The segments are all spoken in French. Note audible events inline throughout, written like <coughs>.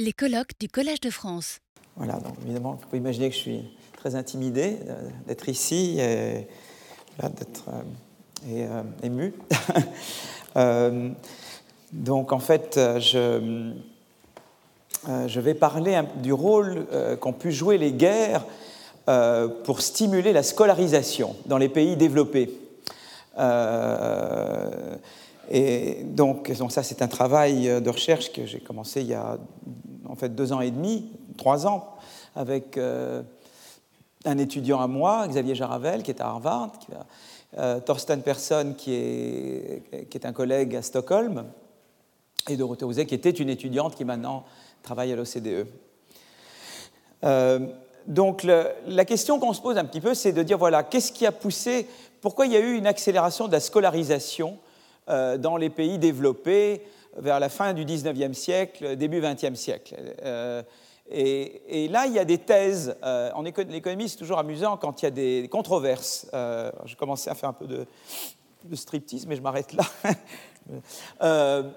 Les colloques du Collège de France. Voilà, donc évidemment, vous pouvez imaginer que je suis très intimidé euh, d'être ici et d'être euh, euh, ému. <laughs> donc en fait, je, je vais parler du rôle qu'ont pu jouer les guerres pour stimuler la scolarisation dans les pays développés. Et donc, donc ça, c'est un travail de recherche que j'ai commencé il y a en fait deux ans et demi, trois ans, avec euh, un étudiant à moi, Xavier Jaravel, qui est à Harvard, euh, Thorsten Persson, qui est, un collègue à Stockholm, et Dorothée Rouzet, qui était une étudiante qui maintenant travaille à l'OCDE. Euh, donc la question qu'on se pose un petit peu, c'est de dire, voilà, qu'est-ce qui a poussé, pourquoi il y a eu une accélération de la scolarisation dans les pays développés vers la fin du 19e siècle, début 20e siècle. Euh, et, là, il y a des thèses. Euh, en économie, c'est toujours amusant quand il y a des controverses. je commençais à faire un peu de, striptease, mais je m'arrête là. <laughs>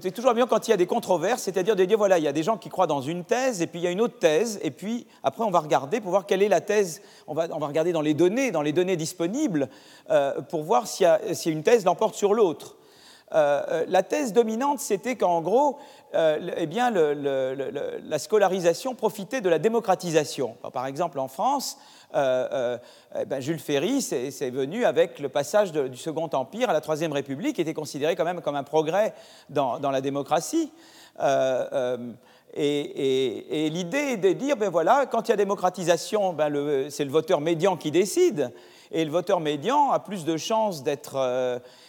c'est toujours amusant quand il y a des controverses, c'est-à-dire de dire voilà, il y a des gens qui croient dans une thèse, et puis il y a une autre thèse, et puis après on va regarder pour voir quelle est la thèse. On va, on va regarder dans les données, dans les données disponibles, pour voir y, a une thèse l'emporte sur l'autre. Euh, euh, la thèse dominante, c'était qu'en gros, euh, eh bien, la scolarisation profitait de la démocratisation. Par exemple, en France, eh ben, Jules Ferry, c'est venu avec le passage du Second Empire à la Troisième République, qui était considéré quand même comme un progrès dans, la démocratie. et, l'idée est de dire, ben voilà, quand il y a démocratisation, ben c'est le voteur médian qui décide, et le voteur médian a plus de chances d'être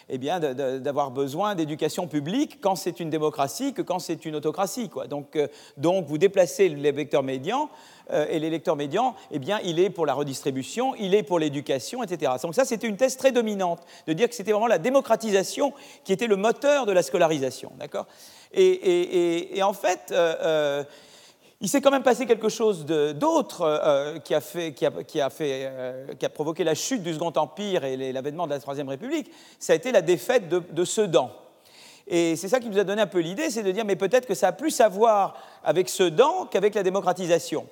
eh bien, d'avoir besoin d'éducation publique quand c'est une démocratie que quand c'est une autocratie. Donc, euh, donc, vous déplacez l'électeur médian, euh, et l'électeur médian, eh bien, il est pour la redistribution, il est pour l'éducation, etc. Donc ça, c'était une thèse très dominante, de dire que c'était vraiment la démocratisation qui était le moteur de la scolarisation. D'accord? Et, en fait, euh, il s'est quand même passé quelque chose d'autre euh, qui, a qui, a, fait, euh, qui, a provoqué la chute du Second Empire et l'avènement de la Troisième République. Ça a été la défaite de, de Sedan. Et c'est ça qui nous a donné un peu l'idée, c'est de dire, mais peut-être que ça a plus à voir avec Sedan qu'avec la démocratisation.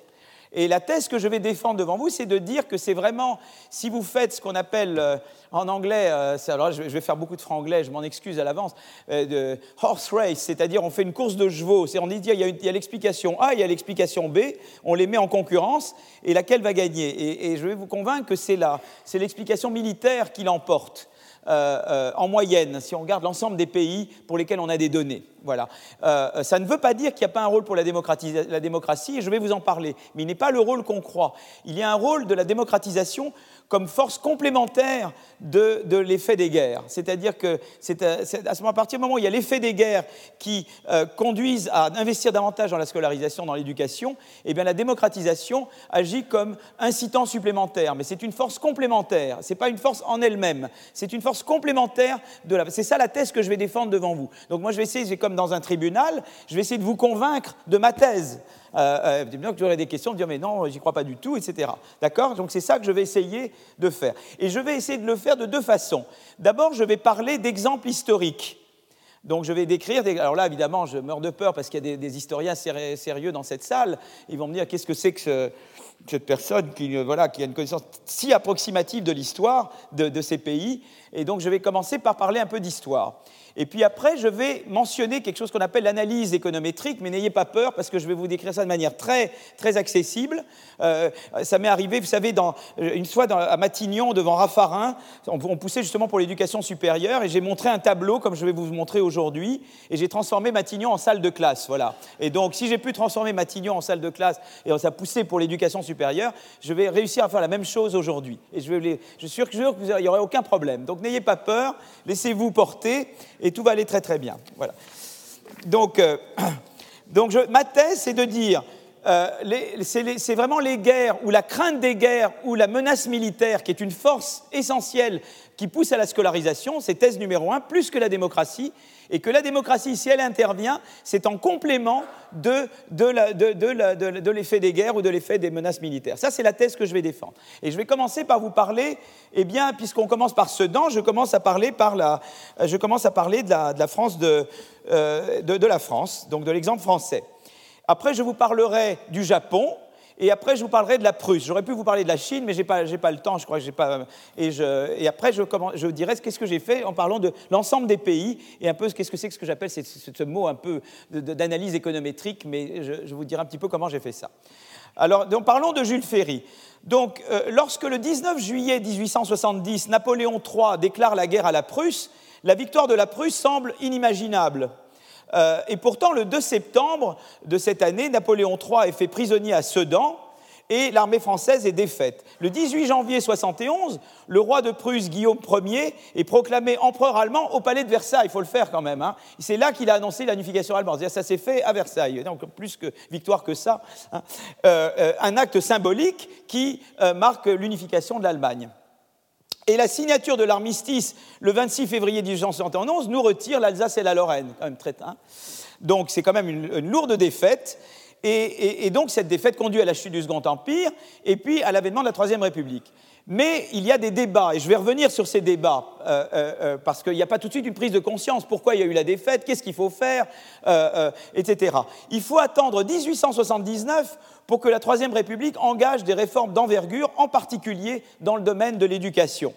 Et la thèse que je vais défendre devant vous, c'est de dire que c'est vraiment, si vous faites ce qu'on appelle euh, en anglais, euh, alors je vais faire beaucoup de franglais, je m'en excuse à l'avance, euh, horse race, c'est-à-dire on fait une course de chevaux. On dit il y a, l'explication A, il y a l'explication B, on les met en concurrence et laquelle va gagner? Et, et je vais vous convaincre que c'est là, c'est l'explication militaire qui l'emporte. En moyenne, si on regarde l'ensemble des pays pour lesquels on a des données. Voilà. Euh, ça ne veut pas dire qu'il n'y a pas un rôle pour la, la démocratie, et je vais vous en parler, mais il n'est pas le rôle qu'on croit. Il y a un rôle de la démocratisation comme force complémentaire de, l'effet des guerres. C'est-à-dire que c'est à, à, partir du moment où il y a l'effet des guerres qui euh, conduisent à investir davantage dans la scolarisation, dans l'éducation, eh bien la démocratisation agit comme incitant supplémentaire. Mais c'est une force complémentaire. Ce n'est pas une force en elle-même. C'est une force complémentaire de la. C'est ça la thèse que je vais défendre devant vous. Donc moi je vais essayer, comme dans un tribunal, je vais essayer de vous convaincre de ma thèse. Euh, euh, des questions, de dire mais non, j'y crois pas du tout, etc. D'accord? Donc c'est ça que je vais essayer de faire. Et je vais essayer de le faire de deux façons. D'abord, je vais parler d'exemples historiques. Donc je vais décrire, alors là évidemment je meurs de peur parce qu'il y a des, historiens sérieux dans cette salle, ils vont me dire qu'est-ce que c'est que cette personne qui, euh, voilà, qui a une connaissance si approximative de l'histoire de, ces pays? Et donc je vais commencer par parler un peu d'histoire. Et puis après, je vais mentionner quelque chose qu'on appelle l'analyse économétrique, mais n'ayez pas peur parce que je vais vous décrire ça de manière très, très accessible. Euh, ça m'est arrivé, vous savez, euh, une fois à Matignon, devant Raffarin, on, poussait justement pour l'éducation supérieure, et j'ai montré un tableau, comme je vais vous montrer aujourd'hui, et j'ai transformé Matignon en salle de classe. Voilà. Et donc, si j'ai pu transformer Matignon en salle de classe, et ça poussé pour l'éducation supérieure, je vais réussir à faire la même chose aujourd'hui. Et je, suis sûr qu'il n'y aurait aucun problème. Donc, n'ayez pas peur, laissez-vous porter et tout va aller très très bien. Donc, euh, <coughs> ma thèse, c'est de dire euh, c'est vraiment les guerres ou la crainte des guerres ou la menace militaire qui est une force essentielle qui pousse à la scolarisation, c'est thèse numéro un, plus que la démocratie, et que la démocratie, si elle intervient, c'est en complément de, de l'effet des guerres ou de l'effet des menaces militaires. Ça, c'est la thèse que je vais défendre. Et je vais commencer par vous parler, eh bien, puisqu'on commence par Sedan, je commence à parler, par la, je commence à parler de, la, France de, euh, de la France, donc de l'exemple français. Après, je vous parlerai du Japon, et après, je vous parlerai de la Prusse. J'aurais pu vous parler de la Chine, mais je n'ai pas, pas, le temps, je crois que j'ai pas. Et, après, je, je dirai qu'est-ce que j'ai fait en parlant de l'ensemble des pays et un peu qu'est-ce que c'est que ce que j'appelle ce mot un peu d'analyse économétrique, mais je, vous dirai un petit peu comment j'ai fait ça. Alors, donc, parlons de Jules Ferry. Donc, euh, lorsque le 19 juillet 1870, Napoléon III déclare la guerre à la Prusse, la victoire de la Prusse semble inimaginable. Euh, et pourtant, le 2 septembre de cette année, Napoléon III est fait prisonnier à Sedan et l'armée française est défaite. Le 18 janvier 71, le roi de Prusse, Guillaume Ier, est proclamé empereur allemand au palais de Versailles. Il faut le faire quand même. Hein. C'est là qu'il a annoncé l'unification allemande. Ça s'est fait à Versailles. Donc plus que victoire que ça. Hein. Euh, euh, un acte symbolique qui marque l'unification de l'Allemagne. Et la signature de l'armistice le 26 février 1871 nous retire l'Alsace et la Lorraine, quand même très. Hein. Donc c'est quand même une, lourde défaite. Et, donc cette défaite conduit à la chute du Second Empire et puis à l'avènement de la Troisième République. Mais il y a des débats, et je vais revenir sur ces débats, euh, euh, euh, parce qu'il n'y a pas tout de suite une prise de conscience. Pourquoi il y a eu la défaite? Qu'est-ce qu'il faut faire? Etc. Il faut attendre 1879 pour que la Troisième République engage des réformes d'envergure, en particulier dans le domaine de l'éducation.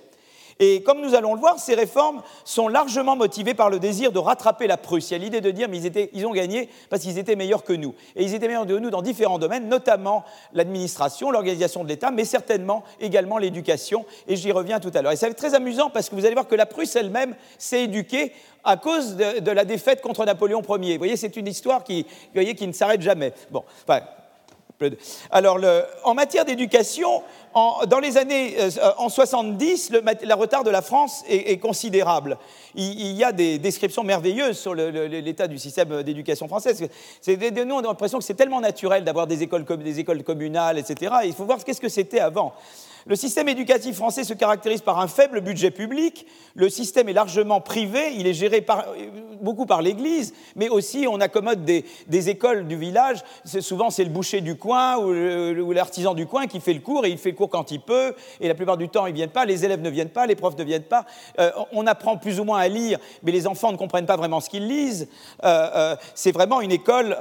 Et comme nous allons le voir, ces réformes sont largement motivées par le désir de rattraper la Prusse. Il y a l'idée de dire, mais ils, ont gagné parce qu'ils étaient meilleurs que nous. Et ils étaient meilleurs que nous dans différents domaines, notamment l'administration, l'organisation de l'État, mais certainement également l'éducation. Et j'y reviens tout à l'heure. Et ça va être très amusant parce que vous allez voir que la Prusse elle-même s'est éduquée à cause de, la défaite contre Napoléon Ier. Vous voyez, c'est une histoire qui, voyez, qui ne s'arrête jamais. Bon, enfin, alors, en matière d'éducation, dans les années euh, en 70, le, retard de la France est, considérable. Il, y a des descriptions merveilleuses sur l'état du système d'éducation française. nous, on a l'impression que c'est tellement naturel d'avoir des écoles, des écoles communales, etc. il faut voir qu'est-ce que c'était avant. Le système éducatif français se caractérise par un faible budget public. Le système est largement privé. Il est géré beaucoup par l'Église, mais aussi on accommode des, écoles du village. Souvent, c'est le boucher du coin ou l'artisan du coin qui fait le cours et il fait le quand il peut. Et la plupart du temps, ils ne viennent pas. Les élèves ne viennent pas. Les profs ne viennent pas. Euh, on apprend plus ou moins à lire, mais les enfants ne comprennent pas vraiment ce qu'ils lisent. Euh, euh, c'est vraiment une école.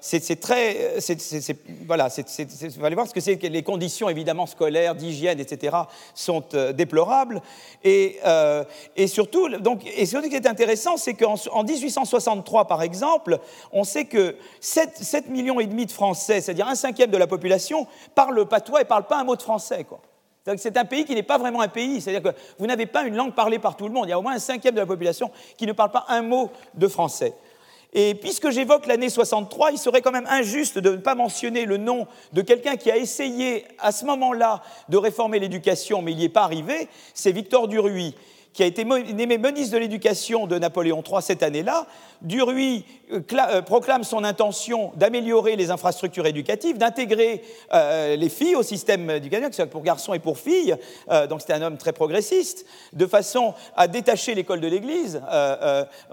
c'est très. voilà. Vous allez voir ce que c'est les conditions évidemment scolaires, d'hygiène etc., sont déplorables. Et, surtout, donc, et ce qui est intéressant, c'est qu'en en 1863, par exemple, on sait que 7, millions et demi de Français, c'est-à-dire un cinquième de la population, parlent le patois et ne parlent pas un mot de français. Quoi. C'est un pays qui n'est pas vraiment un pays. C'est-à-dire que vous n'avez pas une langue parlée par tout le monde. Il y a au moins un cinquième de la population qui ne parle pas un mot de français. Et puisque j'évoque l'année 63, il serait quand même injuste de ne pas mentionner le nom de quelqu'un qui a essayé à ce moment-là de réformer l'éducation, mais il n'y est pas arrivé, c'est Victor Duruy qui a été nommé ministre de l'Éducation de Napoléon III cette année-là. Duruy proclame son intention d'améliorer les infrastructures éducatives, d'intégrer euh, les filles au système éducatif, pour garçons et pour filles, donc c'était un homme très progressiste, de façon à détacher l'école de l'Église,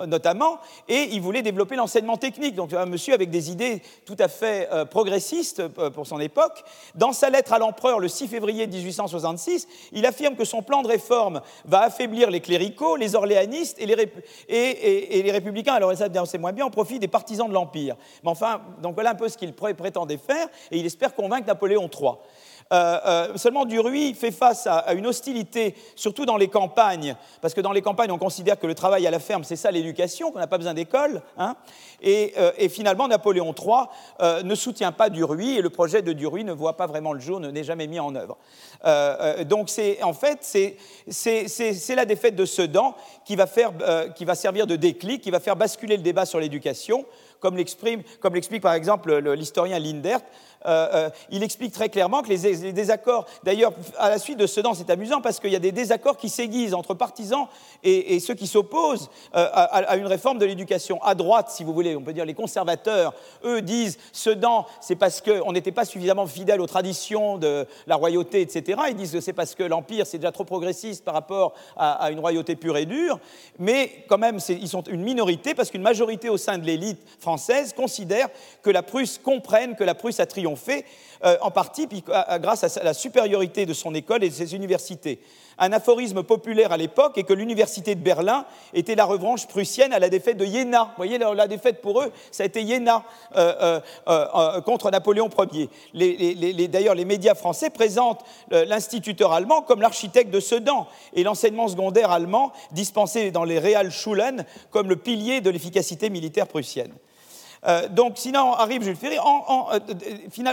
notamment, et il voulait développer l'enseignement technique, donc un monsieur avec des idées tout à fait progressistes pour son époque. Dans sa lettre à l'empereur le 6 février 1866, il affirme que son plan de réforme va affaiblir les cléricaux, les orléanistes et les, républicains. Alors ça, c'est moins bien, des partisans de l'Empire. Mais enfin, donc voilà un peu ce qu'il prétendait faire, et il espère convaincre Napoléon III. Euh, euh, seulement Duruy fait face à, une hostilité, surtout dans les campagnes, parce que dans les campagnes, on considère que le travail à la ferme, c'est ça l'éducation, qu'on n'a pas besoin d'école. Hein. Euh, et, finalement, Napoléon III ne soutient pas Duruy, et le projet de Duruy ne voit pas vraiment le jour, n'est jamais mis en œuvre. donc, en fait, c'est la défaite de Sedan qui va, faire, qui va servir de déclic, qui va faire basculer le débat sur l'éducation comme l'explique par exemple l'historien Lindert, euh, euh, il explique très clairement que les, désaccords, d'ailleurs, à la suite de Sedan, c'est amusant parce qu'il y a des désaccords qui s'aiguisent entre partisans et, ceux qui s'opposent euh, à, une réforme de l'éducation. À droite, si vous voulez, on peut dire les conservateurs, eux disent Sedan, c'est parce qu'on n'était pas suffisamment fidèle aux traditions de la royauté, etc. Ils disent que c'est parce que l'Empire, c'est déjà trop progressiste par rapport à, une royauté pure et dure. Mais quand même, ils sont une minorité parce qu'une majorité au sein de l'élite française considère que la Prusse comprenne que la Prusse a triomphé fait, euh, en partie grâce à la supériorité de son école et de ses universités. Un aphorisme populaire à l'époque est que l'université de Berlin était la revanche prussienne à la défaite de Jena. Vous voyez, la défaite pour eux, ça a été euh, euh, contre Napoléon Ier. D'ailleurs, les médias français présentent l'instituteur allemand comme l'architecte de Sedan et l'enseignement secondaire allemand dispensé dans les Realschulen comme le pilier de l'efficacité militaire prussienne. Euh, donc, sinon arrive Jules Ferry. Euh,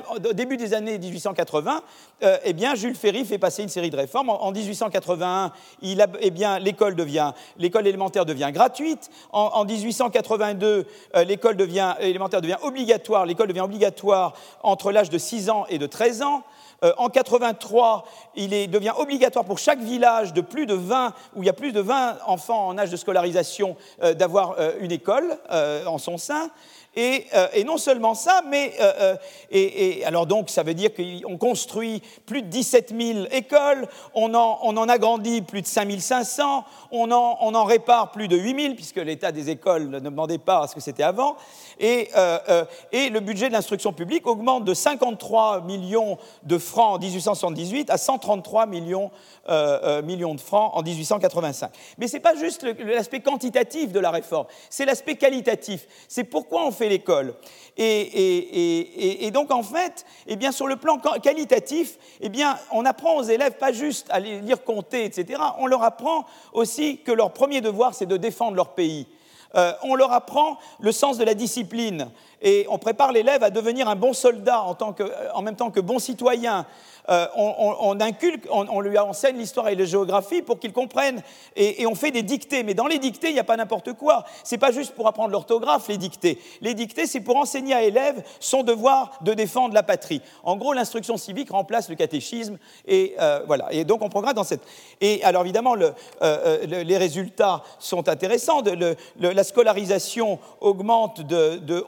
au début des années 1880, euh, eh bien, Jules Ferry fait passer une série de réformes. En, 1881, il eh bien, l'école devient, l'école élémentaire devient gratuite. En, 1882, l'école devient, élémentaire devient obligatoire. L'école devient obligatoire entre l'âge de 6 ans et de 13 ans. en 83, il devient obligatoire pour chaque village de plus de 20, où il y a plus de 20 enfants en âge de scolarisation, d'avoir une école en son sein. Euh, et, non seulement ça, mais euh, euh, alors donc ça veut dire qu'on construit plus de 17 000 écoles, on en, agrandit plus de 5 500, on en, répare plus de 8 000 puisque l'état des écoles ne demandait pas à ce que c'était avant, et, et, le budget de l'instruction publique augmente de 53 millions de francs en 1878 à 133 millions, millions de francs en 1885. Mais ce n'est pas juste l'aspect quantitatif de la réforme, c'est l'aspect qualitatif. C'est pourquoi on fait l'école. Et, donc, en fait, eh bien, sur le plan qualitatif, eh bien, on apprend aux élèves pas juste à lire, compter, etc. On leur apprend aussi que leur premier devoir, c'est de défendre leur pays. Euh, on leur apprend le sens de la discipline et on prépare l'élève à devenir un bon soldat en, en même temps que bon citoyen, euh, on, inculque, on, lui enseigne l'histoire et la géographie pour qu'il comprenne. Et, on fait des dictées. Mais dans les dictées, il n'y a pas n'importe quoi. C'est pas juste pour apprendre l'orthographe, les dictées. Les dictées, c'est pour enseigner à l'élève son devoir de défendre la patrie. En gros, l'instruction civique remplace le catéchisme. Et euh, voilà. Et donc, on progresse dans cette. Et alors, évidemment, euh, les résultats sont intéressants. la scolarisation augmente de, de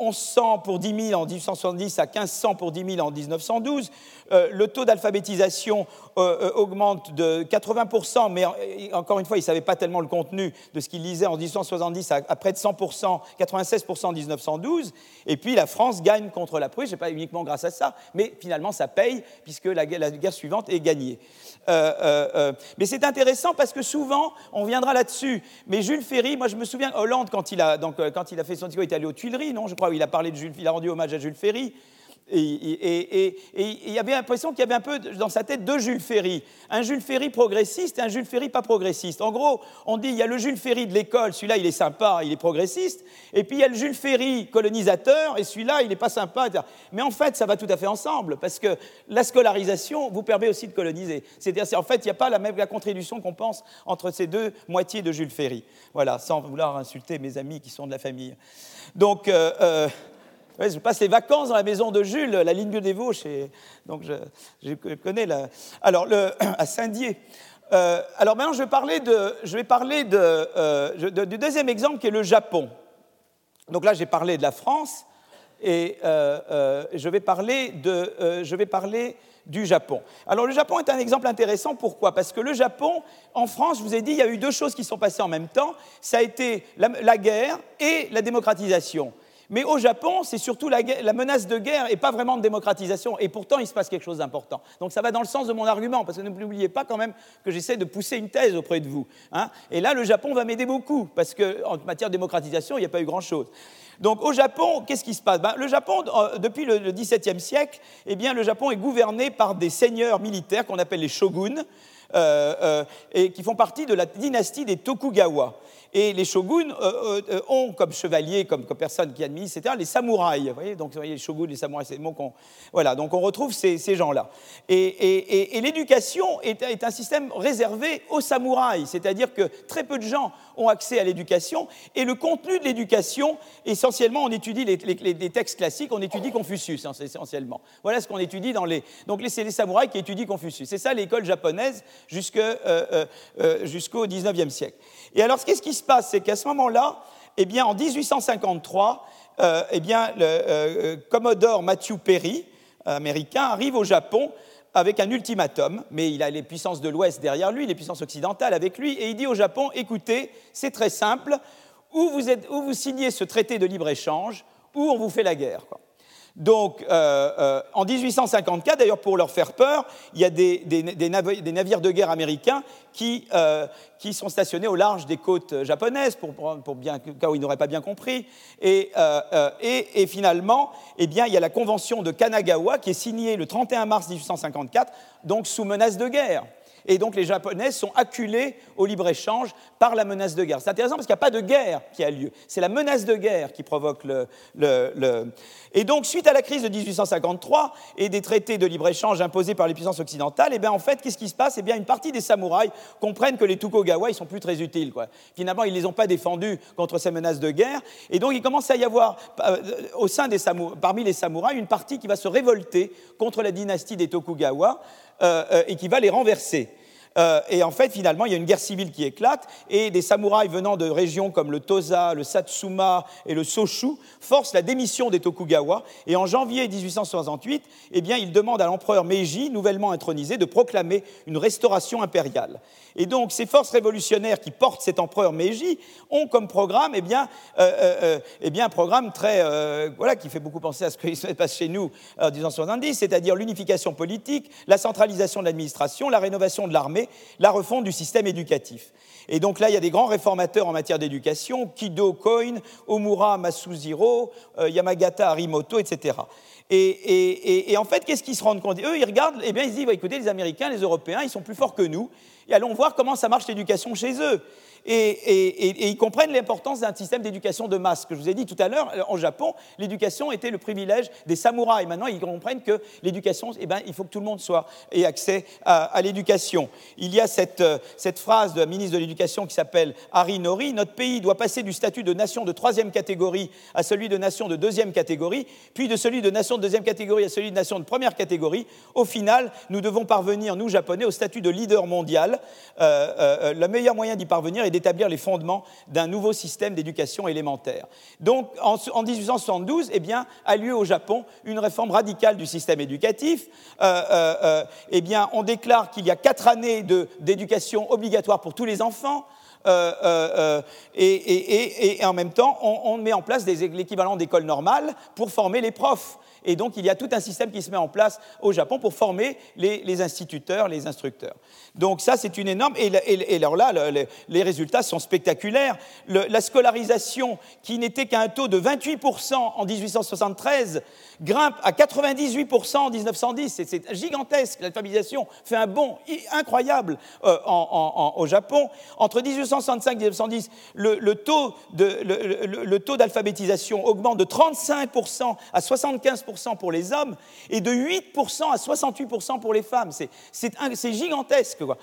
1100 pour 10 000 en 1870 à 1500 pour 10 000 en 1912. Euh, le taux d'alphabétisation euh, euh, augmente de 80%, mais encore une fois, il ne savait pas tellement le contenu de ce qu'il lisait en 1870 à, près de 100%, 96% en 1912. Et puis la France gagne contre la Prusse, pas uniquement grâce à ça, mais finalement ça paye puisque la, guerre suivante est gagnée. mais c'est intéressant parce que souvent, on viendra là-dessus, mais Jules Ferry, moi je me souviens, Hollande, quand il a, donc, quand il a fait son discours, il est allé aux Tuileries, non, je crois, où a parlé de Jules, il a rendu hommage à Jules Ferry. Et, il y avait l'impression qu'il y avait un peu dans sa tête deux Jules Ferry. Un Jules Ferry progressiste et un Jules Ferry pas progressiste. En gros, on dit il y a le Jules Ferry de l'école, celui-là il est sympa, il est progressiste. Et puis il y a le Jules Ferry colonisateur et celui-là il n'est pas sympa. Mais en fait, ça va tout à fait ensemble parce que la scolarisation vous permet aussi de coloniser. C'est-à-dire, en fait, il n'y a pas la même contribution qu'on pense entre ces deux moitiés de Jules Ferry. Voilà, sans vouloir insulter mes amis qui sont de la famille. Donc, euh, euh, je passe les vacances dans la maison de Jules, la ligne des Vosges, donc je, connais la... Alors, <clears throat> à Saint-Dié. Euh, alors maintenant, je vais parler, de, je vais parler euh, de, du deuxième exemple qui est le Japon. Donc là, j'ai parlé de la France et euh, je, vais parler de, je vais parler du Japon. Alors le Japon est un exemple intéressant, pourquoi? Parce que le Japon, en France, je vous ai dit, il y a eu deux choses qui sont passées en même temps. Ça a été la guerre et la démocratisation. Mais au Japon, c'est surtout la, menace de guerre et pas vraiment de démocratisation. Et pourtant, il se passe quelque chose d'important. Donc ça va dans le sens de mon argument, parce que n'oubliez pas quand même que j'essaie de pousser une thèse auprès de vous. Hein. et là, le Japon va m'aider beaucoup, parce qu'en matière de démocratisation, il n'y a pas eu grand-chose. Donc au Japon, qu'est-ce qui se passe? Ben, Le Japon, euh, depuis le XVIIe siècle, eh bien, le Japon est gouverné par des seigneurs militaires qu'on appelle les shoguns. Et qui font partie de la dynastie des Tokugawa. Et les shoguns euh, euh, ont comme chevaliers, comme, personnes qui administrent, etc., les samouraïs. Vous voyez donc, les shoguns, les samouraïs, c'est le mot qu'on. Voilà, donc on retrouve ces, gens-là. Et, l'éducation est, un système réservé aux samouraïs, c'est-à-dire que très peu de gens ont accès à l'éducation. Et le contenu de l'éducation, essentiellement, on étudie les, textes classiques, on étudie Confucius, hein, essentiellement. Voilà ce qu'on étudie dans les. Donc, c'est les samouraïs qui étudient Confucius. C'est ça l'école japonaise euh, jusqu'au 19e siècle. Et alors, qu'est-ce qui se passe? C'est qu'à ce moment-là, eh bien, en 1853, euh, eh bien, le euh, euh, Commodore Matthew Perry, américain, arrive au Japon avec un ultimatum, mais il a les puissances de l'Ouest derrière lui, les puissances occidentales avec lui, et il dit au Japon, écoutez, c'est très simple, ou vous, signez ce traité de libre-échange, ou on vous fait la guerre. Donc, euh, euh, en 1854, d'ailleurs, pour leur faire peur, il y a des, navires de guerre américains euh, qui, sont stationnés au large des côtes japonaises, pour, bien, cas où ils n'auraient pas bien compris. Et, finalement, eh bien, il y a la convention de Kanagawa qui est signée le 31 mars 1854, donc sous menace de guerre et donc les Japonais sont acculés au libre-échange par la menace de guerre. C'est intéressant parce qu'il n'y a pas de guerre qui a lieu, c'est la menace de guerre qui provoque le, Et donc, suite à la crise de 1853 et des traités de libre-échange imposés par les puissances occidentales, et eh bien, en fait, qu'est-ce qui se passe? Eh bien, une partie des samouraïs comprennent que les Tokugawa, ils sont plus très utiles. Finalement, ils ne les ont pas défendus contre ces menaces de guerre, et donc il commence à y avoir, euh, au sein des parmi les samouraïs, une partie qui va se révolter contre la dynastie des Tokugawa, euh, euh, et qui va les renverser. Euh, et en fait, finalement, il y a une guerre civile qui éclate et des samouraïs venant de régions comme le Tosa, le Satsuma et le Soshu forcent la démission des Tokugawa. Et en janvier 1868, eh bien, ils demandent à l'empereur Meiji, nouvellement intronisé, de proclamer une restauration impériale. Et donc, ces forces révolutionnaires qui portent cet empereur Meiji ont comme programme, eh bien, euh, euh, eh bien un programme très, voilà, qui fait beaucoup penser à ce qui se passe chez nous en 1870, c'est-à-dire l'unification politique, la centralisation de l'administration, la rénovation de l'armée la refonte du système éducatif. Et donc là, il y a des grands réformateurs en matière d'éducation, Kido Koin, Omura Masuziro, euh, Yamagata Harimoto, etc. Et, en fait, qu'est-ce qu'ils se rendent compte? Eux, ils regardent, et eh bien, ils se disent, écoutez, les Américains, les Européens, ils sont plus forts que nous, et allons voir comment ça marche l'éducation chez eux et, ils comprennent l'importance d'un système d'éducation de masse. Que je vous ai dit tout à l'heure, en Japon, l'éducation était le privilège des samouraïs. Maintenant, ils comprennent que l'éducation, eh ben, il faut que tout le monde soit ait accès à, l'éducation. Il y a cette, euh, cette, phrase de la ministre de l'Éducation qui s'appelle Harry Nori Notre pays doit passer du statut de nation de troisième catégorie à celui de nation de deuxième catégorie, puis de celui de nation de deuxième catégorie à celui de nation de première catégorie. Au final, nous devons parvenir, nous Japonais, au statut de leader mondial. Euh, euh, le meilleur moyen d'y parvenir est d'établir les fondements d'un nouveau système d'éducation élémentaire. Donc, en, 1872, eh bien, a lieu au Japon une réforme radicale du système éducatif. Euh, euh, euh, eh bien, on déclare qu'il y a quatre années d'éducation obligatoire pour tous les enfants. et, en même temps, on, met en place l'équivalent d'école normale pour former les profs. Et donc, il y a tout un système qui se met en place au Japon pour former les instituteurs, les instructeurs. Donc ça, c'est une énorme... Et, alors là, les résultats sont spectaculaires. la scolarisation, qui n'était qu'à un taux de 28% en 1873, grimpe à 98% en 1910. C'est gigantesque. L'alphabétisation fait un bond incroyable euh, au Japon. Entre 1865 et 1910, le, taux d'alphabétisation augmente de 35% à 75% pour les hommes et de 8% à 68% pour les femmes. C'est gigantesque. Euh,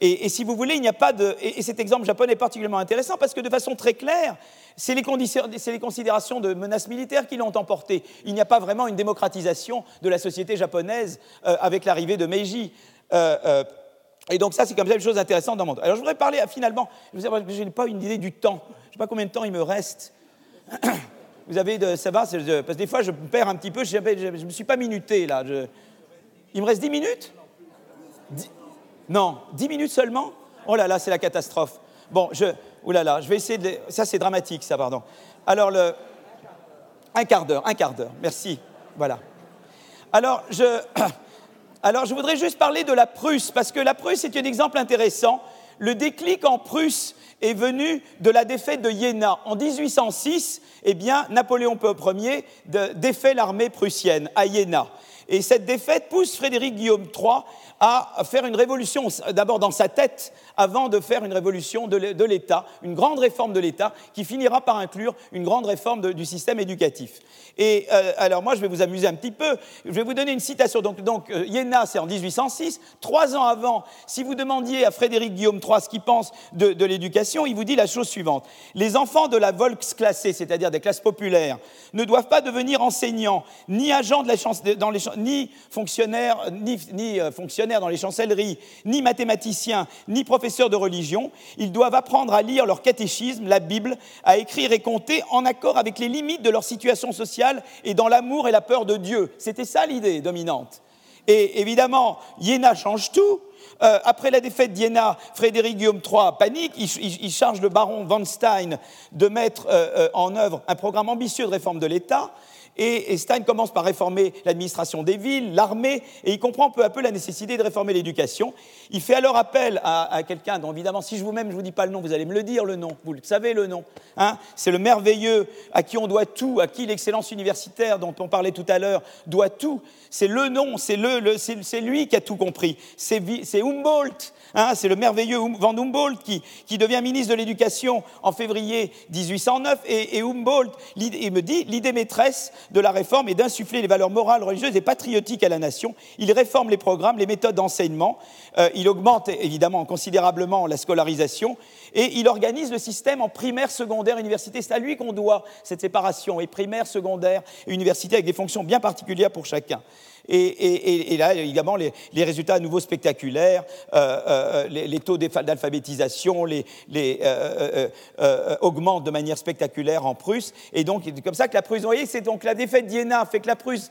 et, si vous voulez, il n'y a pas de. Et, cet exemple japonais est particulièrement intéressant parce que de façon très claire, c'est les, les, considérations de menaces militaires qui l'ont emporté. Il n'y a pas vraiment une démocratisation de la société japonaise euh, avec l'arrivée de Meiji. Euh, et donc ça, c'est comme ça une chose intéressante dans le. Alors je voudrais parler finalement, je n'ai pas une idée du temps. Je ne sais pas combien de temps il me reste. <clears throat> Vous avez ça va, parce que des fois je perds un petit peu, je ne me suis pas minuté là. Il me reste 10 minutes? Non, 10 minutes seulement? Oh là là, c'est la catastrophe. Bon, je, oh là là, je vais essayer de... Ça, c'est dramatique, ça, pardon. Alors, le... Un quart d'heure, un quart d'heure, merci. Voilà. Alors je... <clears throat> Alors, je voudrais juste parler de la Prusse, parce que la Prusse est un exemple intéressant. Le déclic en Prusse est venu de la défaite de Iéna. En 1806, eh bien, Napoléon Ier défait l'armée prussienne à Iéna. Et cette défaite pousse Frédéric Guillaume III à faire une révolution, d'abord dans sa tête, avant de faire une révolution de l'État, une grande réforme de l'État, qui finira par inclure une grande réforme du système éducatif. Et euh, alors moi, je vais vous amuser un petit peu. Je vais vous donner une citation. Donc, donc euh, Iéna, c'est en 1806. Trois ans avant, si vous demandiez à Frédéric Guillaume III ce qu'il pense de, l'éducation, il vous dit la chose suivante. Les enfants de la Volksklasse, c'est-à-dire des classes populaires, ne doivent pas devenir enseignants, ni agents de la dans les, ni fonctionnaires, euh, dans les chancelleries, ni mathématiciens, ni professeurs de religion. Ils doivent apprendre à lire leur catéchisme, la Bible, à écrire et compter en accord avec les limites de leur situation sociale et dans l'amour et la peur de Dieu. C'était ça l'idée dominante. Et évidemment, Iéna change tout. Euh, après la défaite d'Iéna, Frédéric Guillaume III panique, il, charge le baron von Stein de mettre euh, euh, en œuvre un programme ambitieux de réforme de l'État. Et, Stein commence par réformer l'administration des villes, l'armée, et il comprend peu à peu la nécessité de réformer l'éducation. Il fait alors appel à, quelqu'un dont, évidemment, si je vous même je vous dis pas le nom, vous allez me le dire le nom. Vous le savez le nom. Hein c'est le merveilleux à qui on doit tout, à qui l'excellence universitaire dont on parlait tout à l'heure doit tout. C'est le nom, c'est le, c'est lui qui a tout compris. Humboldt. Hein, c'est le merveilleux Van Humboldt qui, devient ministre de l'Éducation en février 1809. Et, Humboldt me dit l'idée maîtresse de la réforme est d'insuffler les valeurs morales, religieuses et patriotiques à la nation. Il réforme les programmes, les méthodes d'enseignement. Euh, il augmente évidemment considérablement la scolarisation et il organise le système en primaire, secondaire, université. C'est à lui qu'on doit cette séparation, et primaire, secondaire, université, avec des fonctions bien particulières pour chacun. Et, là, évidemment, les, résultats à nouveau spectaculaires, euh, euh, les, taux d'alphabétisation euh, augmentent de manière spectaculaire en Prusse. Et donc, c'est comme ça que la Prusse, vous voyez, c'est donc la défaite d'Iéna fait que la Prusse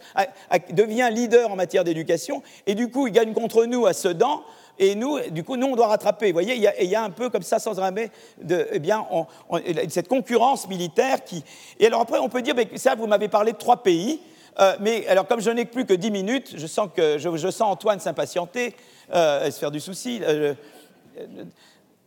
devient leader en matière d'éducation. Et du coup, il gagne contre nous à Sedan. Et nous, du coup, nous, on doit rattraper. Vous voyez, il y a, un peu comme ça, sans de, eh bien, cette concurrence militaire qui. Et alors après, on peut dire, mais ça, vous m'avez parlé de trois pays. Euh, mais alors, comme je n'ai plus que dix minutes, je sens, que, je, sens Antoine s'impatienter, euh, se faire du souci. Euh,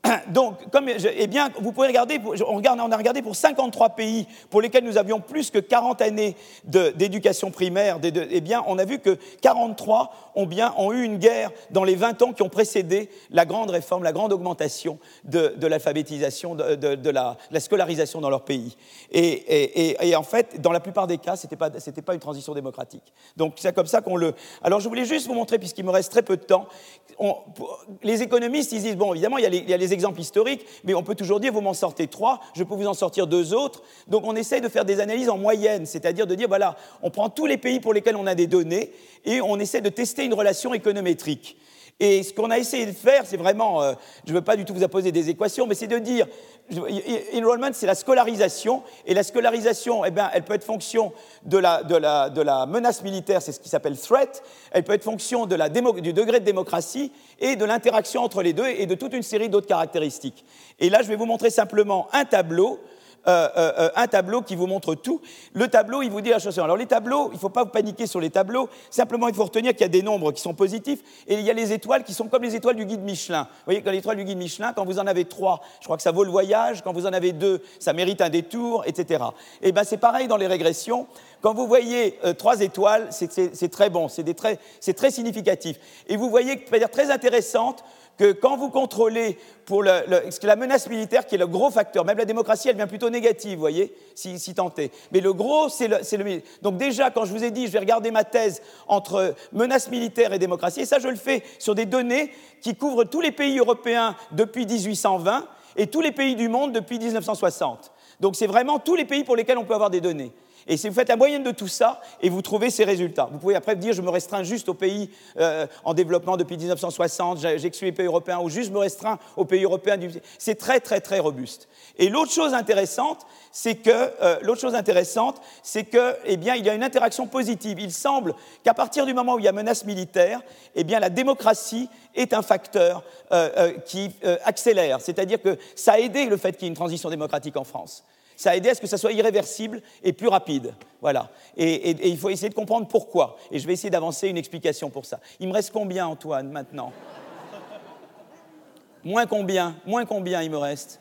<coughs> donc, comme, eh bien, vous pouvez regarder, on, a regardé pour 53 pays pour lesquels nous avions plus que 40 années d'éducation primaire, eh bien, on a vu que 43 ont, bien, ont eu une guerre dans les 20 ans qui ont précédé la grande réforme, la grande augmentation de, l'alphabétisation, de, la, scolarisation dans leur pays. Et, en fait, dans la plupart des cas, ce n'était pas, pas une transition démocratique. Donc, c'est comme ça qu'on le... Alors, je voulais juste vous montrer, puisqu'il me reste très peu de temps, les économistes, ils disent, bon, évidemment, il y a il y a les exemples historiques, mais on peut toujours dire, vous m'en sortez trois, je peux vous en sortir deux autres. Donc on essaye de faire des analyses en moyenne, c'est-à-dire de dire, voilà, on prend tous les pays pour lesquels on a des données et on essaie de tester une relation économétrique. Et ce qu'on a essayé de faire, c'est vraiment, euh, je ne veux pas du tout vous apposer des équations, mais c'est de dire, enrollment, c'est la scolarisation, et la scolarisation, eh bien, elle peut être fonction de la, menace militaire, c'est ce qui s'appelle threat, elle peut être fonction du degré de démocratie et de l'interaction entre les deux et de toute une série d'autres caractéristiques. Et là, je vais vous montrer simplement un tableau euh, euh, euh, un tableau qui vous montre tout. Le tableau, il vous dit la chose. Alors les tableaux, il ne faut pas vous paniquer sur les tableaux. Simplement, il faut retenir qu'il y a des nombres qui sont positifs et il y a les étoiles qui sont comme les étoiles du guide Michelin. Vous voyez, quand l'étoile du guide Michelin, quand vous en avez trois, je crois que ça vaut le voyage. Quand vous en avez deux, ça mérite un détour, etc. Et eh ben c'est pareil dans les régressions. Quand vous voyez trois étoiles, c'est très bon, c'est très, très significatif. Et vous voyez, de manière très intéressante, que quand vous contrôlez pour le, la menace militaire, qui est le gros facteur, même la démocratie, elle vient plutôt négative, vous voyez, si, si tenté. Mais le gros, c'est le, le, Donc déjà, quand je vous ai dit, je vais regarder ma thèse entre menace militaire et démocratie, et ça, je le fais sur des données qui couvrent tous les pays européens depuis 1820 et tous les pays du monde depuis 1960. Donc c'est vraiment tous les pays pour lesquels on peut avoir des données. Et si vous faites la moyenne de tout ça, et vous trouvez ces résultats. Vous pouvez après dire, je me restreins juste aux pays euh, en développement depuis 1960, j'exclus les pays européens, ou juste me restreins aux pays européens. C'est très, très, très robuste. Et l'autre chose intéressante, c'est que, euh, eh il y a une interaction positive. Il semble qu'à partir du moment où il y a menace militaire, eh la démocratie est un facteur euh, qui accélère. C'est-à-dire que ça a aidé le fait qu'il y ait une transition démocratique en France ça a aidé à ce que ça soit irréversible et plus rapide. Voilà. Et, il faut essayer de comprendre pourquoi. Et je vais essayer d'avancer une explication pour ça. Il me reste combien, Antoine, maintenant? Moins combien? Moins combien il me reste?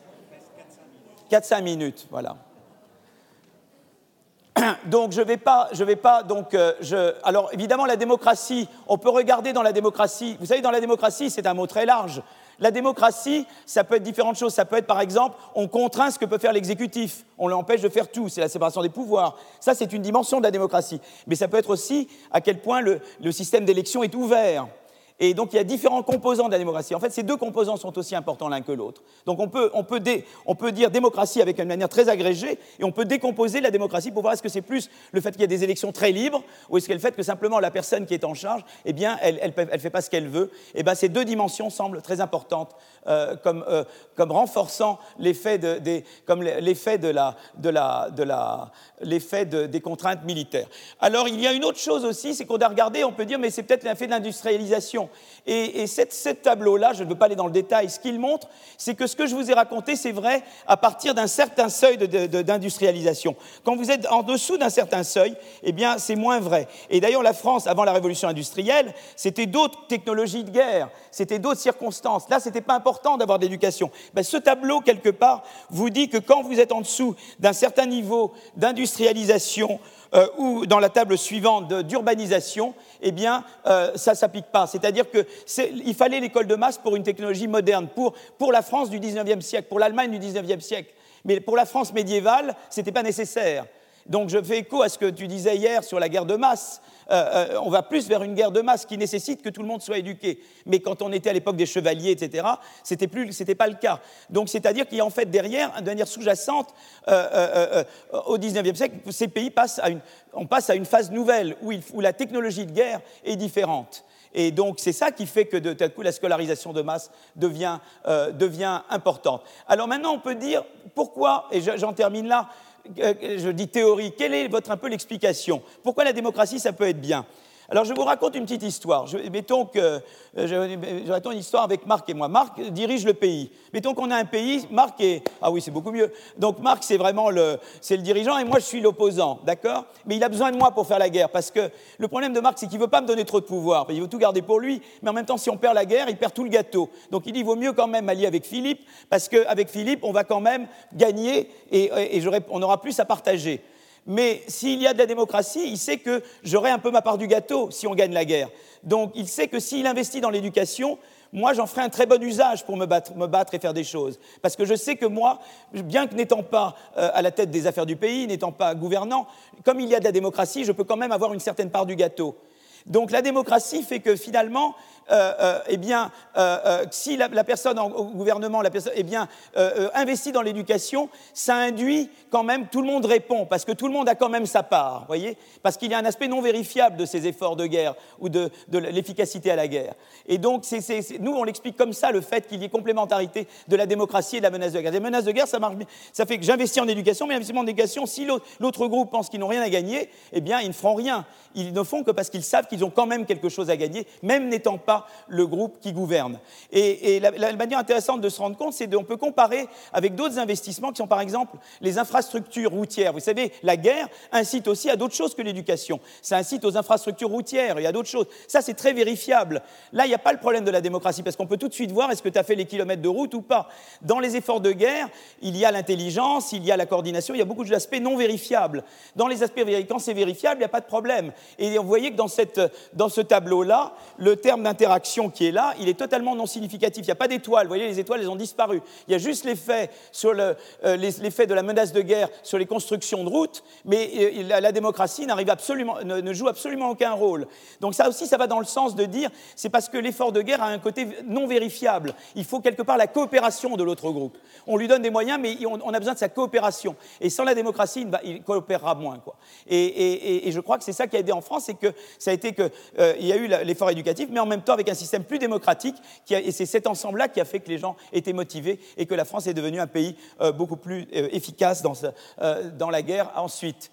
4-5 minutes, voilà. <coughs> donc je vais pas, je vais pas donc euh, je, alors évidemment la démocratie, on peut regarder dans la démocratie. Vous savez, dans la démocratie, c'est un mot très large. La démocratie, ça peut être différentes choses. Ça peut être, par exemple, on contraint ce que peut faire l'exécutif. On l'empêche de faire tout. C'est la séparation des pouvoirs. Ça, c'est une dimension de la démocratie. Mais ça peut être aussi à quel point le, système d'élection est ouvert. Et donc il y a différents composants de la démocratie. En fait, ces deux composants sont aussi importants l'un que l'autre. Donc on peut, on, peut on peut, dire démocratie avec une manière très agrégée, et on peut décomposer la démocratie pour voir est-ce que c'est plus le fait qu'il y a des élections très libres, ou est-ce que le fait que simplement la personne qui est en charge, eh bien, elle ne elle, fait pas ce qu'elle veut. Et eh bien ces deux dimensions semblent très importantes euh, comme, euh, comme, renforçant l'effet de, des, de la, de la, de la, des contraintes militaires. Alors il y a une autre chose aussi, c'est qu'on a regardé, on peut dire, mais c'est peut-être l'effet de l'industrialisation. Et, ce tableau-là, je ne veux pas aller dans le détail, ce qu'il montre, c'est que ce que je vous ai raconté, c'est vrai à partir d'un certain seuil d'industrialisation. Quand vous êtes en dessous d'un certain seuil, eh bien, c'est moins vrai. Et d'ailleurs, la France, avant la révolution industrielle, c'était d'autres technologies de guerre, c'était d'autres circonstances. Là, ce n'était pas important d'avoir d'éducation. Ben, ce tableau, quelque part, vous dit que quand vous êtes en dessous d'un certain niveau d'industrialisation, euh, ou dans la table suivante d'urbanisation, eh bien, euh, ça ne s'applique pas. C'est-à-dire qu'il fallait l'école de masse pour une technologie moderne, pour, pour la France du 19e siècle, pour l'Allemagne du 19e siècle. Mais pour la France médiévale, ce n'était pas nécessaire. Donc je fais écho à ce que tu disais hier sur la guerre de masse. Euh, euh, on va plus vers une guerre de masse qui nécessite que tout le monde soit éduqué. Mais quand on était à l'époque des chevaliers, etc., c'était plus, pas le cas. Donc, c'est-à-dire qu'il y a en fait derrière, de manière sous-jacente, euh, au XIXe siècle, ces pays passent à une, on passe à une phase nouvelle où, la technologie de guerre est différente. Et donc, c'est ça qui fait que de tel coup, la scolarisation de masse devient, devient importante. Alors maintenant, on peut dire pourquoi, et j'en termine là, je dis théorie, quelle est votre un peu l'explication? Pourquoi la démocratie, ça peut être bien? Alors je vous raconte une petite histoire. Je, mettons que euh, je, raconte une histoire avec Marc et moi. Marc dirige le pays. Mettons qu'on a un pays, Marc est ah oui c'est beaucoup mieux. Donc Marc c'est vraiment le c'est le dirigeant et moi je suis l'opposant, d'accord? Mais il a besoin de moi pour faire la guerre parce que le problème de Marc c'est qu'il veut pas me donner trop de pouvoir. Il veut tout garder pour lui, mais en même temps si on perd la guerre, il perd tout le gâteau. Donc il dit il vaut mieux quand même allier avec Philippe parce qu'avec Philippe on va quand même gagner et on aura plus à partager. Mais s'il y a de la démocratie, il sait que j'aurai un peu ma part du gâteau si on gagne la guerre. Donc il sait que s'il investit dans l'éducation, moi j'en ferai un très bon usage pour me battre, et faire des choses. Parce que je sais que moi, bien que n'étant pas euh, à la tête des affaires du pays, n'étant pas gouvernant, comme il y a de la démocratie, je peux quand même avoir une certaine part du gâteau. Donc la démocratie fait que finalement, eh bien, euh, si la, personne au gouvernement eh bien, investit dans l'éducation, ça induit quand même, tout le monde répond, parce que tout le monde a quand même sa part, voyez Parce qu'il y a un aspect non vérifiable de ces efforts de guerre ou de, l'efficacité à la guerre. Et donc, nous, on l'explique comme ça, le fait qu'il y ait complémentarité de la démocratie et de la menace de guerre. Les menaces de guerre, ça marche. Ça fait que j'investis en éducation, mais l'investissement en éducation, si l'autre groupe pense qu'ils n'ont rien à gagner, eh bien, ils ne feront rien. Ils ne font que parce qu'ils savent qu'ils ont quand même quelque chose à gagner, même n'étant pas le groupe qui gouverne. Et, la, manière intéressante de se rendre compte, c'est qu'on peut comparer avec d'autres investissements qui sont par exemple les infrastructures routières. Vous savez, la guerre incite aussi à d'autres choses que l'éducation. Ça incite aux infrastructures routières et à d'autres choses. Ça, c'est très vérifiable. Là, il n'y a pas le problème de la démocratie parce qu'on peut tout de suite voir est-ce que tu as fait les kilomètres de route ou pas. Dans les efforts de guerre, il y a l'intelligence, il y a la coordination, il y a beaucoup d'aspects non vérifiables. Dans les aspects quand c'est vérifiable, il n'y a pas de problème. Et vous voyez que dans, ce tableau-là, le terme d'interaction qui est là, il est totalement non significatif. Il n'y a pas d'étoiles. Vous voyez, les étoiles, elles ont disparu. Il y a juste l'effet euh, de la menace de guerre sur les constructions de routes, mais euh, la, démocratie absolument, ne, joue absolument aucun rôle. Donc ça aussi, ça va dans le sens de dire, c'est parce que l'effort de guerre a un côté non vérifiable. Il faut quelque part la coopération de l'autre groupe. On lui donne des moyens, mais on, a besoin de sa coopération. Et sans la démocratie, il, coopérera moins. Et, je crois que c'est ça qui a aidé en France, c'est que ça a été qu'il euh, y a eu l'effort éducatif, mais en même temps avec un système plus démocratique, et c'est cet ensemble-là qui a fait que les gens étaient motivés et que la France est devenue un pays euh, beaucoup plus euh, efficace dans, euh, dans, la guerre ensuite.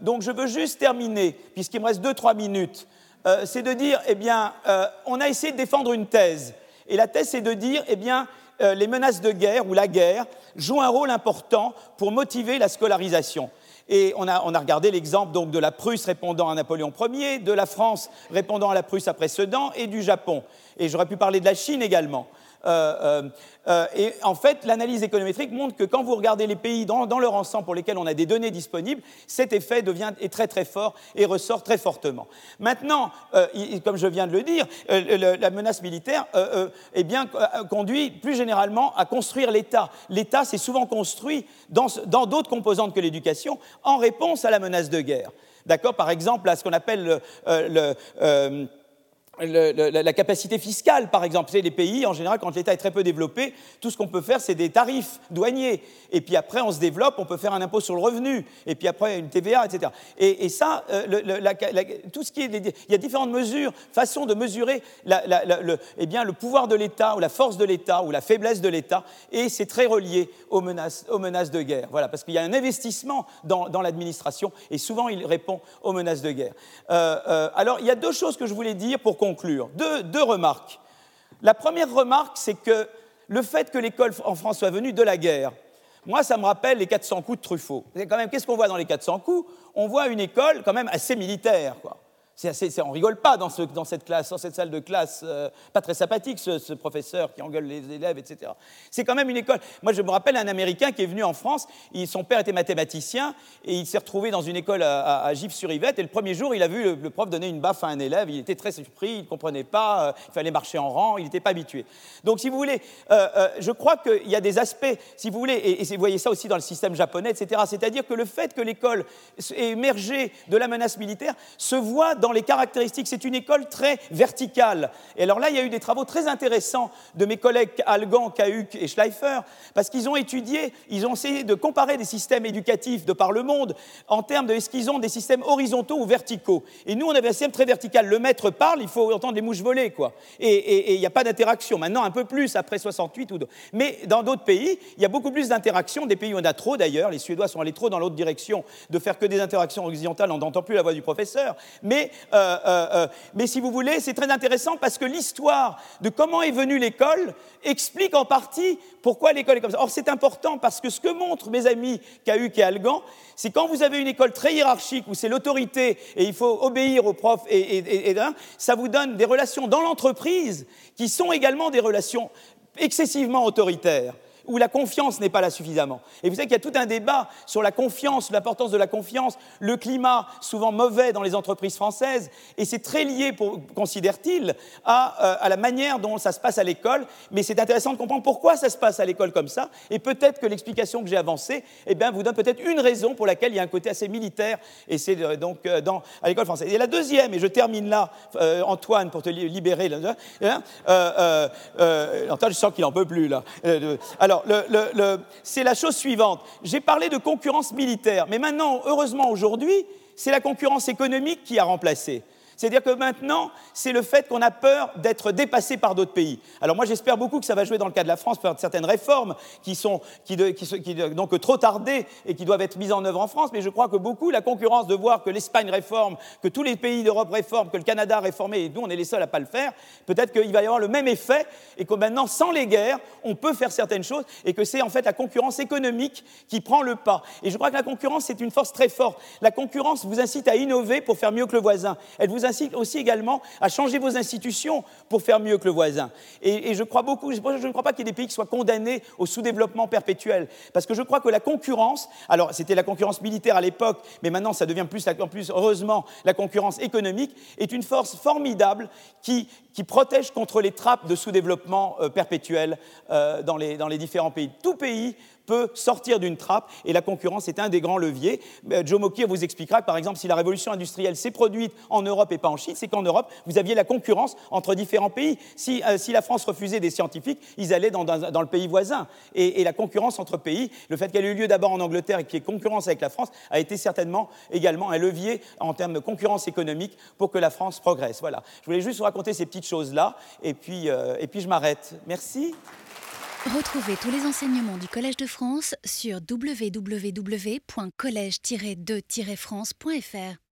donc je veux juste terminer, puisqu'il me reste 2-3 minutes, c'est de dire, eh bien, on a essayé de défendre une thèse. Et la thèse, c'est de dire, eh bien, les menaces de guerre ou la guerre jouent un rôle important pour motiver la scolarisation. Et on a, regardé l'exemple donc de la Prusse répondant à Napoléon Ier, de la France répondant à la Prusse après Sedan et du Japon. Et j'aurais pu parler de la Chine également. Euh, euh, et en fait, l'analyse économétrique montre que quand vous regardez les pays dans, leur ensemble pour lesquels on a des données disponibles, cet effet devient est très très fort et ressort très fortement. Maintenant, comme je viens de le dire, la menace militaire est bien conduit plus généralement à construire l'État. L'État s'est souvent construit dans d'autres composantes que l'éducation en réponse à la menace de guerre. D'accord? Par exemple, à ce qu'on appelle le, le la capacité fiscale, par exemple. C'est les pays, en général, quand l'État est très peu développé, tout ce qu'on peut faire, c'est des tarifs douaniers. Et puis après, on se développe, on peut faire un impôt sur le revenu. Et puis après, une TVA, etc. Et, ça, euh, tout ce qui est. Il y a différentes mesures, façons de mesurer le, eh le pouvoir de l'État, ou la force de l'État, ou la faiblesse de l'État. Et c'est très relié aux menaces, aux menaces de guerre. Voilà, parce qu'il y a un investissement dans, l'administration, et souvent, il répond aux menaces de guerre. Euh, euh, alors, il y a deux choses que je voulais dire pour qu'on conclure. Deux, remarques. La première remarque, c'est que le fait que l'école en France soit venue de la guerre, moi, ça me rappelle les 400 coups de Truffaut. Quand même, qu'est-ce qu'on voit dans les 400 coups? On voit une école quand même assez militaire. Quoi on rigole pas dans, cette classe, dans cette salle de classe, euh, pas très sympathique, ce, professeur qui engueule les élèves, etc. C'est quand même une école. Moi, je me rappelle un Américain qui est venu en France. son père était mathématicien et il s'est retrouvé dans une école à, Gif-sur-Yvette. Et le premier jour, il a vu le, prof donner une baffe à un élève. Il était très surpris, il ne comprenait pas. Euh, il fallait marcher en rang, il n'était pas habitué. Donc, si vous voulez, euh, je crois qu'il y a des aspects, si vous voulez, et, vous voyez ça aussi dans le système japonais, etc. C'est-à-dire que le fait que l'école ait émergé de la menace militaire se voit dans les caractéristiques. C'est une école très verticale. Et alors là, il y a eu des travaux très intéressants de mes collègues Algan, Cahuc et Schleifer, parce qu'ils ont étudié, ils ont essayé de comparer des systèmes éducatifs de par le monde en termes de est-ce qu'ils ont des systèmes horizontaux ou verticaux? Et nous, on avait un système très vertical. Le maître parle, il faut entendre les mouches voler, quoi. Et il n'y a pas d'interaction. Maintenant, un peu plus après 68 ou. Mais dans d'autres pays, il y a beaucoup plus d'interactions. Des pays où on a trop d'ailleurs. Les Suédois sont allés trop dans l'autre direction de faire que des interactions horizontales. On n'entend plus la voix du professeur. Mais euh, euh, euh, mais si vous voulez, c'est très intéressant parce que l'histoire de comment est venue l'école explique en partie pourquoi l'école est comme ça. Or, c'est important parce que ce que montrent mes amis Cahuc et Algan, c'est quand vous avez une école très hiérarchique où c'est l'autorité et il faut obéir aux profs et, et, et ça vous donne des relations dans l'entreprise qui sont également des relations excessivement autoritaires où la confiance n'est pas là suffisamment. Et vous savez qu'il y a tout un débat sur la confiance, l'importance de la confiance, le climat souvent mauvais dans les entreprises françaises, et c'est très lié, considère-t-il, à, euh, à, la manière dont ça se passe à l'école. Mais c'est intéressant de comprendre pourquoi ça se passe à l'école comme ça, et peut-être que l'explication que j'ai avancée eh bien, vous donne peut-être une raison pour laquelle il y a un côté assez militaire, et c'est euh, donc euh, à l'école française. Et la deuxième, et je termine là, Antoine, pour te libérer, là, hein, Antoine, je sens qu'il n'en peut plus là. C'est la chose suivante. J'ai parlé de concurrence militaire, mais maintenant, heureusement aujourd'hui, c'est la concurrence économique qui a remplacé. C'est-à-dire que maintenant, c'est le fait qu'on a peur d'être dépassé par d'autres pays. Alors moi, j'espère beaucoup que ça va jouer dans le cas de la France par certaines réformes qui sont donc trop tardées et qui doivent être mises en œuvre en France. Mais je crois que beaucoup, la concurrence de voir que l'Espagne réforme, que tous les pays d'Europe réforment, que le Canada a réformé et nous, on est les seuls à pas le faire, peut-être qu'il va y avoir le même effet et que maintenant, sans les guerres, on peut faire certaines choses et que c'est en fait la concurrence économique qui prend le pas. Et je crois que la concurrence, c'est une force très forte. La concurrence vous incite à innover pour faire mieux que le voisin. Aussi également à changer vos institutions pour faire mieux que le voisin. Et, je crois beaucoup, je ne crois pas qu'il y ait des pays qui soient condamnés au sous-développement perpétuel, parce que je crois que la concurrence, alors c'était la concurrence militaire à l'époque, mais maintenant ça devient plus, en plus heureusement la concurrence économique, est une force formidable qui, qui protège contre les trappes de sous-développement euh, perpétuel euh, dans, les, dans les différents pays. Tout pays peut sortir d'une trappe et la concurrence est un des grands leviers. Euh, Joe Mokir vous expliquera que, par exemple, si la révolution industrielle s'est produite en Europe et pas en Chine, c'est qu'en Europe, vous aviez la concurrence entre différents pays. Si, euh, si la France refusait des scientifiques, ils allaient dans, dans, le pays voisin. Et, la concurrence entre pays, le fait qu'elle ait eu lieu d'abord en Angleterre et qu'il y ait concurrence avec la France, a été certainement également un levier en termes de concurrence économique pour que la France progresse. Voilà. Je voulais juste vous raconter ces petites choses-là et euh, et puis je m'arrête. Merci. Retrouvez tous les enseignements du Collège de France sur www.colège-2-france.fr.